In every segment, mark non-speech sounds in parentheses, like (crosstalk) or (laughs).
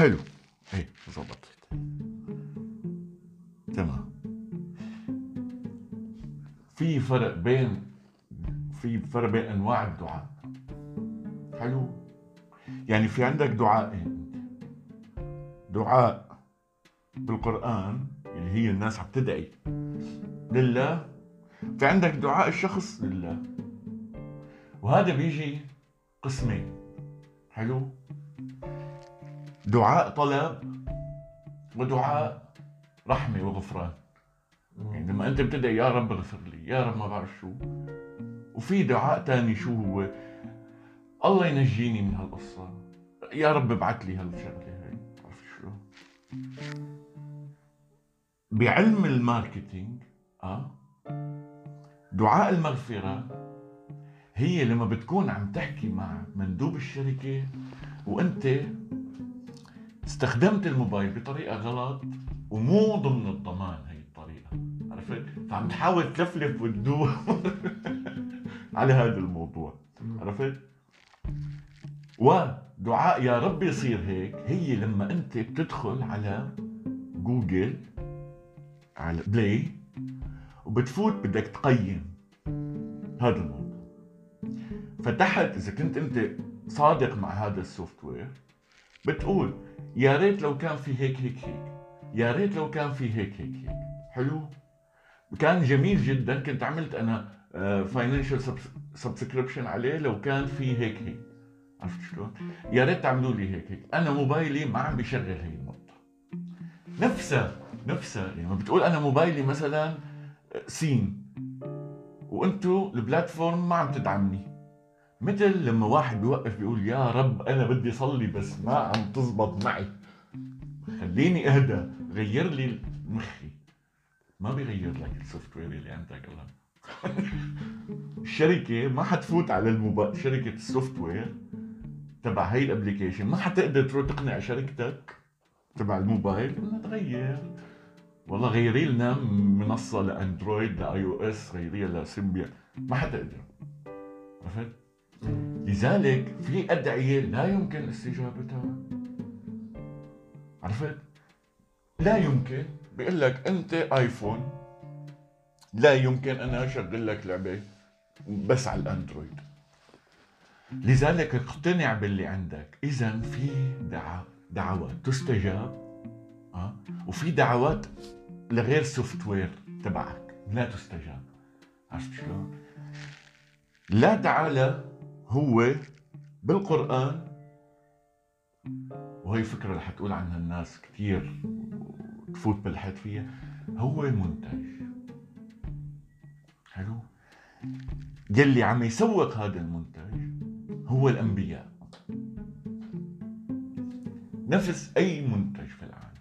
حلو. إيه ظبطت تمام. في فرق بين في فرق بين أنواع الدعاء. حلو؟ يعني في عندك دعائين دعاء بالقرآن اللي هي الناس عم تدعي لله. في عندك دعاء الشخص لله. وهذا بيجي قسمين. حلو؟ دعاء طلب ودعاء رحمة وغفران. يعني لما أنت بتدعي يا رب اغفر لي يا رب ما بعرف شو. وفي دعاء تاني شو هو؟ الله ينجيني من هالقصة. يا رب ابعث لي هالشغلة هاي عرفت شو. بعلم ال marketing آه دعاء المغفرة هي لما بتكون عم تحكي مع مندوب الشركة وأنت استخدمت الموبايل بطريقة غلط ومو ضمن الضمان هي الطريقة عرفت؟ فعم تحاول تلفلف وتدور (laughs) على هذا الموضوع عرفت؟ ودعاء يا رب يصير هيك هي لما انت بتدخل على جوجل على Play وبتفوت بدك تقيم هذا الموضوع فتحت إذا كنت انت صادق مع هذا ال software بتقول يا ريت لو كان في هيك هيك هيك. يا ريت لو كان في هيك هيك هيك. حلو؟ كان جميل جدا. كنت عملت أنا financial subscription عليه لو كان في هيك هيك. عرفت شلون؟ يا ريت تعملوا لي هيك هيك. أنا موبايلي ما عم بيشغل هي النقطة. نفسها نفسها يعني بتقول أنا موبايلي مثلا سين. وأنتو ال platform ما عم تدعمني. مثل لما واحد بيوقف بيقول يا رب أنا بدي صلي بس ما عم تزبط معي. خليني أهدى غير لي مخي. ما بيغير لك ال software اللي عندك الله. (laughs) الشركة ما حتفوت على الموبايل شركة ال software تبع هي ال application ما حتقدر تروح تقنع شركتك تبع الموبايل إنها تغير. والله غيري لنا منصة ل Android ل iOS غيريها ل Symbian. ما حتقدر. عرفت؟ لذلك في أدعية لا يمكن استجابتها عرفت؟ لا يمكن بيقول لك أنت iPhone لا يمكن أنا أشغل لك لعبة بس على الأندرويد لذلك اقتنع باللي عندك إذا في دعاء دعوات تستجاب أه؟ وفي دعوات لغير سوفت وير تبعك لا تستجاب عرفت شلون؟ لا تعالى هو بالقرآن. وهي فكرة رح تقول عنها الناس كثير وتفوت بالحد فيها. هو منتج. حلو؟ يلي عم يسوق هذا المنتج هو الأنبياء. نفس أي منتج في العالم.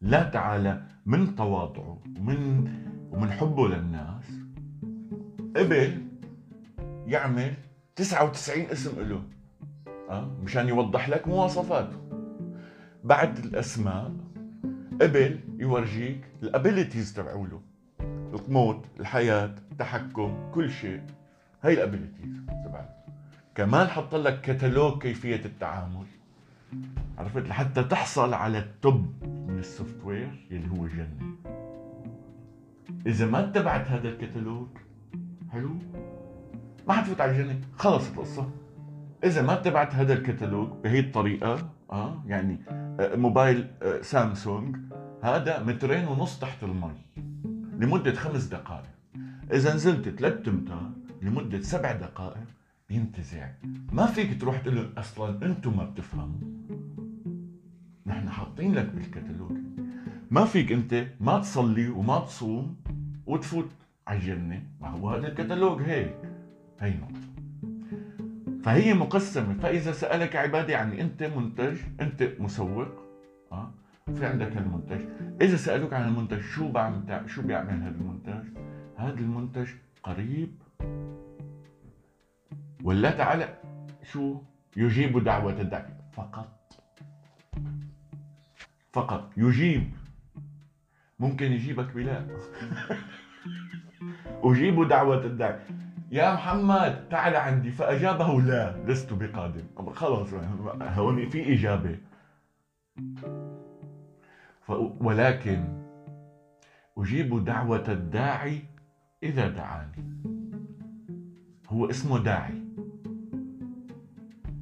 لا تعالى من تواضعه ومن ومن حبه للناس. قبل يعمل 99 اسم له. أه؟ مشان يوضح لك مواصفاته. بعد الأسماء قبل يورجيك ال abilities تبعوله. الموت الحياة التحكم كل شيء. هاي ال abilities تبعته. كمان حط لك كتالوج كيفية التعامل. عرفت؟ لحتى تحصل على ال top من ال software اللي هو جنة. إذا ما اتبعت هذا الكتالوج حلو؟ ما حتفوت على الجنة خلص القصة. إذا ما اتبعت هذا الكتالوج بهي الطريقة آه يعني آه، موبايل آه، سامسونج هذا مترين ونص تحت المي لمدة خمس دقائق. إذا نزلت ثلاث امتار لمدة سبع دقائق بينتزع ما فيك تروح تقول لهم أصلا أنتم ما بتفهموا. نحن حاطين لك بالكتالوج. ما فيك أنت ما تصلي وما تصوم وتفوت على الجنة. ما هو هذا الكتالوج هيك. هي نقطة فهي مقسمة. فإذا سألك عبادي عني أنت منتج أنت مسوق أه؟ في عندك هالمنتج إذا سألوك عن المنتج شو بعمل شو بيعمل هذا المنتج؟ هذا المنتج قريب. ولا تعالى شو؟ يجيب دعوة الداعي. فقط. فقط. يجيب. ممكن يجيبك بلا. (laughs) أجيب دعوة الداعي. يا محمد تعال عندي. فأجابه لا لست بقادم خلاص هون في إجابة. ولكن أجيب دعوة الداعي إذا دعاني. هو اسمه داعي.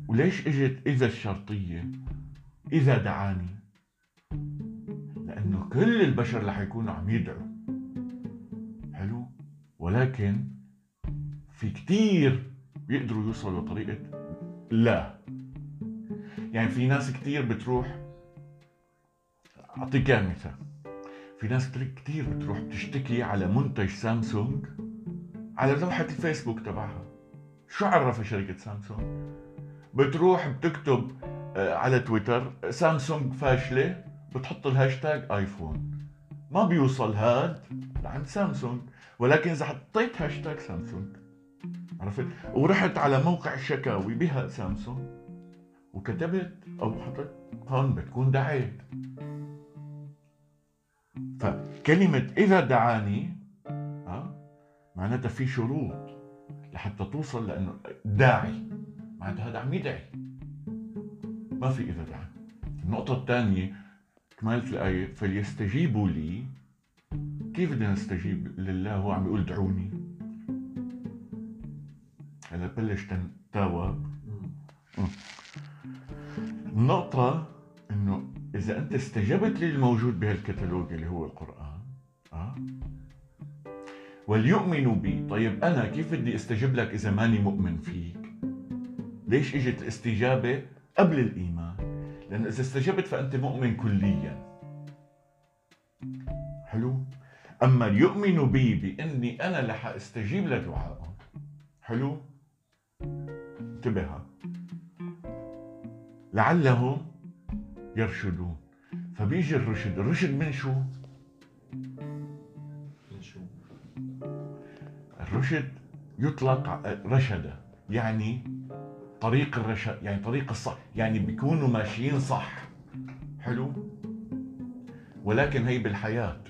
وليش إجت إذا الشرطية؟ إذا دعاني. لأنه كل البشر رح يكونوا عم يدعوا. حلو؟ ولكن في كتير بيقدروا يوصلوا لطريقة لا. يعني في ناس كتير بتروح أعطيك مثال. في ناس كتير بتروح بتشتكي على منتج سامسونج على لوحة الفيسبوك تبعها. شو عرفها شركة سامسونج؟ بتروح بتكتب آه، على تويتر سامسونج فاشلة بتحط ال hashtag iPhone. ما بيوصل هاد لعند سامسونج. ولكن إذا حطيت هاشتاج سامسونج عرفت؟ ورحت على موقع الشكاوي بها سامسونج وكتبت أو حطيت هون بتكون دعيت. فكلمة إذا دعاني ها معناتها في شروط لحتى توصل لأنه داعي. معناتها هذا عم يدعي. ما في إذا دعاني. النقطة الثانية كمالة الآية فليستجيبوا لي. كيف بدنا نستجيب لله؟ هو عم يقول دعوني. هلا بلش تنتاوب النقطة إنه إذا أنت استجبت للموجود بهالكتالوج اللي هو القرآن آه؟ وليؤمنوا بي. طيب أنا كيف بدي استجب لك إذا ماني مؤمن فيك؟ ليش إجت الاستجابة قبل الإيمان؟ لأن إذا استجبت فأنت مؤمن كليا. حلو؟ أما يؤمن بي بإني أنا رح أستجيب لدعائهم حلو؟ انتبه. لعلهم يرشدون. فبيجي الرشد. الرشد من شو؟ من شو؟ الرشد يطلق رشد يعني طريق الرشاد يعني طريق الصح يعني بيكونوا ماشيين صح. حلو؟ ولكن هي بالحياة.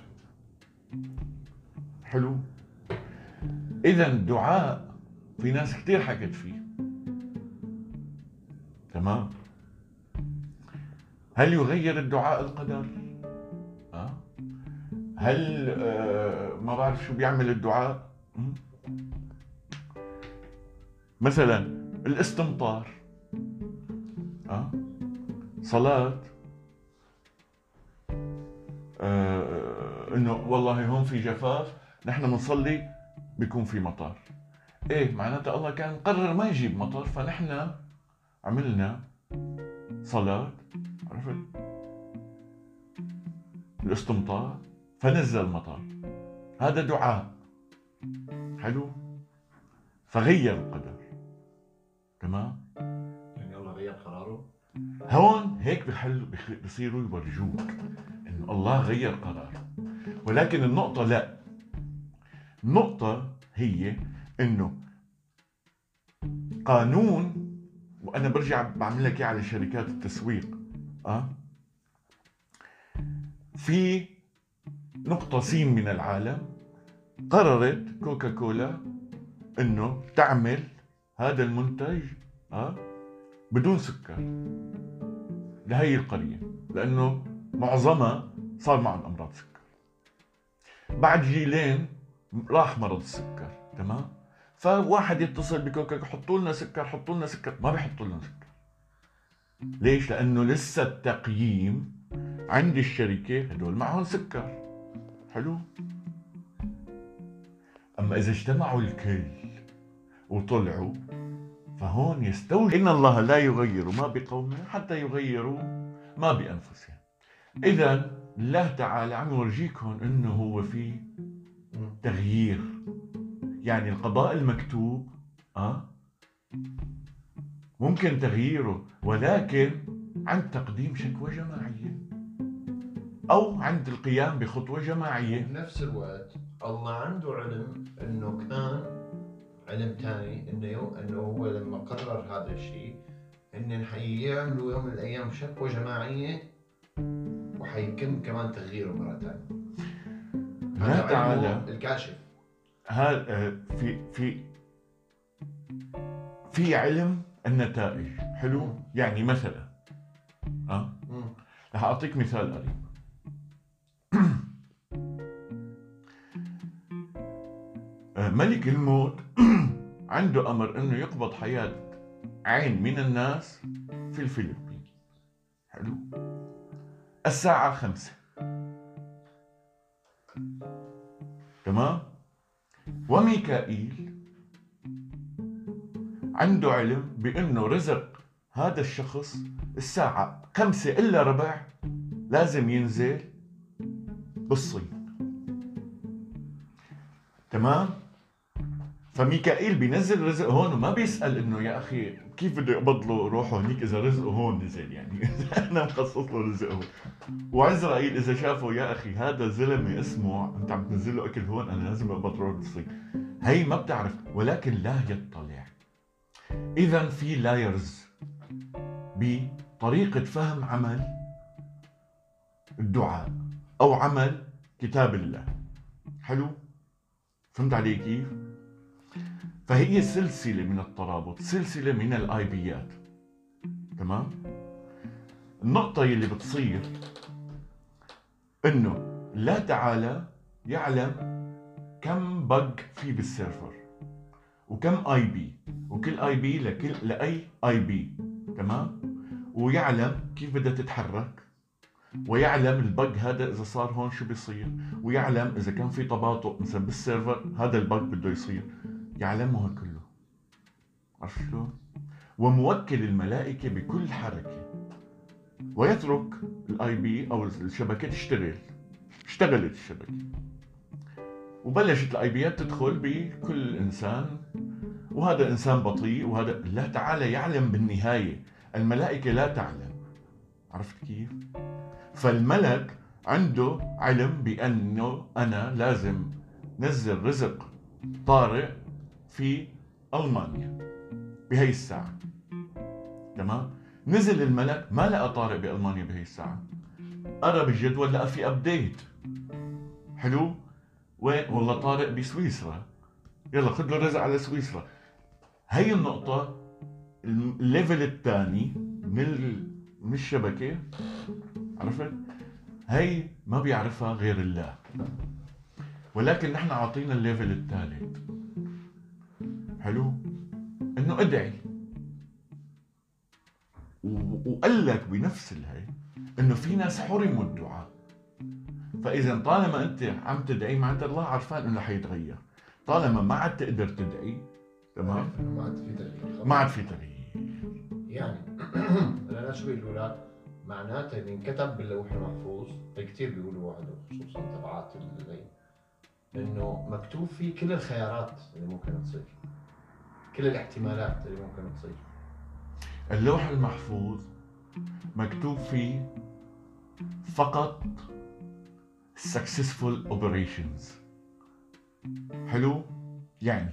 حلو؟ إذا الدعاء في ناس كثير حكت فيه. تمام هل يغير الدعاء القدر؟ أه؟ هل آه ما بعرف شو بيعمل الدعاء؟ مثلا الاستمطار أه؟ صلاة آه إنه والله هون في جفاف نحن بنصلي بيكون في مطر إيه معناتها الله كان قرر ما يجيب مطر فنحن عملنا صلاة عرفت؟ الاستمطار فنزل مطر هذا دعاء. حلو؟ فغير القدر. تمام؟ يعني الله غير قراره. هون هيك بحل بصيروا يورجوك إنه الله غير قراره ولكن النقطة لا. النقطة هي إنه قانون وأنا برجع بعمل لك على شركات التسويق آه؟ في نقطة سين من العالم قررت كوكا كولا إنه تعمل هذا المنتج أه؟ بدون سكر. لهي القرية لأنه معظمها صار معهم أمراض سكر. بعد جيلين راح مرض السكر تمام؟ فواحد يتصل بكوكا حطوا لنا سكر حطوا لنا سكر. ما بيحطوا لنا سكر. ليش؟ لأنه لسه التقييم عند الشركة هدول معهم سكر. حلو؟ أما إذا اجتمعوا الكل وطلعوا فهون يستوجب. إن الله لا يغير ما بقوم حتى يغيروا ما بأنفسهم. إذا الله تعالى عم يورجيكم إنه هو في تغيير. يعني القضاء المكتوب أه ممكن تغييره ولكن عند تقديم شكوى جماعية أو عند القيام بخطوة جماعية. بنفس الوقت الله عنده علم أنه كان علم ثاني إنه إنه هو لما قرر هذا الشيء ان حيعملوا يوم من الأيام شكوى جماعية وحيتم كمان تغييره مرة ثانية هذا تعالى. الكاشف. هذا آه، في في في علم النتائج. حلو؟ يعني مثلا آه رح أعطيك مثال قريب. (clears throat) آه، ملك الموت (clears throat) عنده أمر إنه يقبض حياة عين من الناس في الفلبين. حلو؟ الساعة خمسة. تمام؟ وميكائيل عنده علم بأنه رزق هذا الشخص الساعة خمسة إلا ربع لازم ينزل بالصين. تمام؟ فميكائيل بينزل رزق هون وما بيسأل إنه يا أخي كيف بده يقبض له روحه هنيك إذا رزقه هون نزل يعني؟ (laughs) أنا مخصص له رزق هون. وعزرائيل إذا شافه يا أخي هذا زلمة اسمه أنت عم تنزل له أكل هون أنا لازم اقبض روحه بالصين هي ما بتعرف ولكن لا يطلع. اذا في لايرز. بطريقة فهم عمل الدعاء أو عمل كتاب الله. حلو؟ فهمت علي كيف؟ فهي سلسلة من الترابط سلسلة من ال IP ات تمام؟ النقطة اللي بتصير إنه لا تعالى يعلم كم bug في بال server وكم IP وكل IP لكل لأي IP. تمام؟ ويعلم كيف بدها تتحرك ويعلم ال bug هذا إذا صار هون شو بيصير ويعلم إذا كان في تباطؤ مثلا بال server هذا ال bug بده يصير. يعلمه كله. عرفت؟ وموكل الملائكة بكل حركة. ويترك ال IP أو الشبكة تشتغل. اشتغلت الشبكة. وبلشت ال IP ات تدخل بكل إنسان. وهذا إنسان بطيء وهذا الله تعالى يعلم بالنهاية. الملائكة لا تعلم. عرفت كيف؟ فالملك عنده علم بأنه أنا لازم نزل رزق طارئ في ألمانيا بهي الساعة. تمام؟ نزل الملك ما لقى طارئ بألمانيا بهي الساعة. قرا بالجدول لقى في أبديت حلو؟ وين؟ والله طارئ بسويسرا. يلا خذ له رزق على سويسرا. هي النقطة ال level الثاني من من الشبكة. عرفت؟ هي ما بيعرفها غير الله. ولكن نحن عاطينا ال level الثالث. حلو؟ إنه ادعي. وقال لك بنفس الهي إنه في ناس حرموا الدعاء. فإذا طالما أنت عم تدعي معناتها الله عرفان إنه حيتغير. طالما ما عاد تقدر تدعي تمام؟ ما عاد في تغيير. ما عاد في تغيير. يعني (clears throat) أنا شو بيقولوا لك معناتها اللي انكتب باللوح المحفوظ كثير بيقولوا هذا خصوصا تبعات اللي إنه مكتوب فيه كل الخيارات اللي ممكن تصير. كل الاحتمالات اللي ممكن تصير اللوح المحفوظ مكتوب فيه فقط successful operations. حلو؟ يعني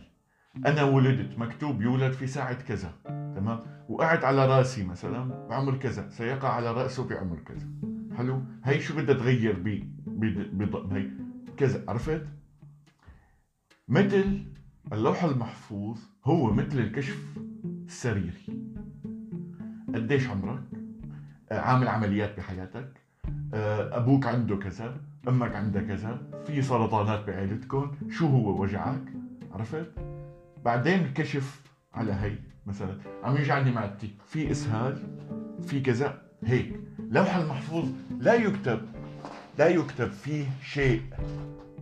أنا ولدت مكتوب يولد في ساعة كذا تمام؟ وقعت على رأسي مثلا بعمر كذا سيقع على رأسه بعمر كذا. حلو؟ هي شو بدها تغير ب ب هي كذا عرفت؟ مثل اللوح المحفوظ هو مثل الكشف السريري. قديش عمرك؟ آه، عامل عمليات بحياتك. آه، أبوك عنده كذا أمك عندها كذا في سرطانات بعائلتكم شو هو وجعك؟ عرفت؟ بعدين كشف على هي مثلا عم يجعلني معدتي في إسهال في كذا هيك. لوح المحفوظ لا يكتب لا يكتب فيه شيء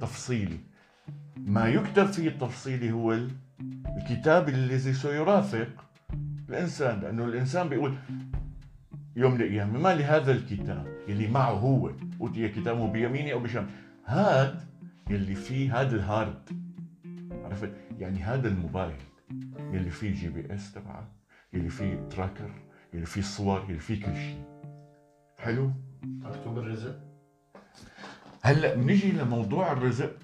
تفصيلي. ما يكتب فيه التفصيلي هو الكتاب الذي سيرافق الإنسان لأنه الإنسان بيقول يوم القيامه ما لهذا الكتاب اللي معه هو اوتي كتابه بيميني أو بشمال. هذا يلي فيه هذا ال hard. عرفت؟ يعني هذا الموبايل يلي فيه GPS تبعك يلي فيه tracker يلي فيه صور يلي فيه كل شيء حلو؟ مكتوب الرزق؟ هلأ بنيجي لموضوع الرزق.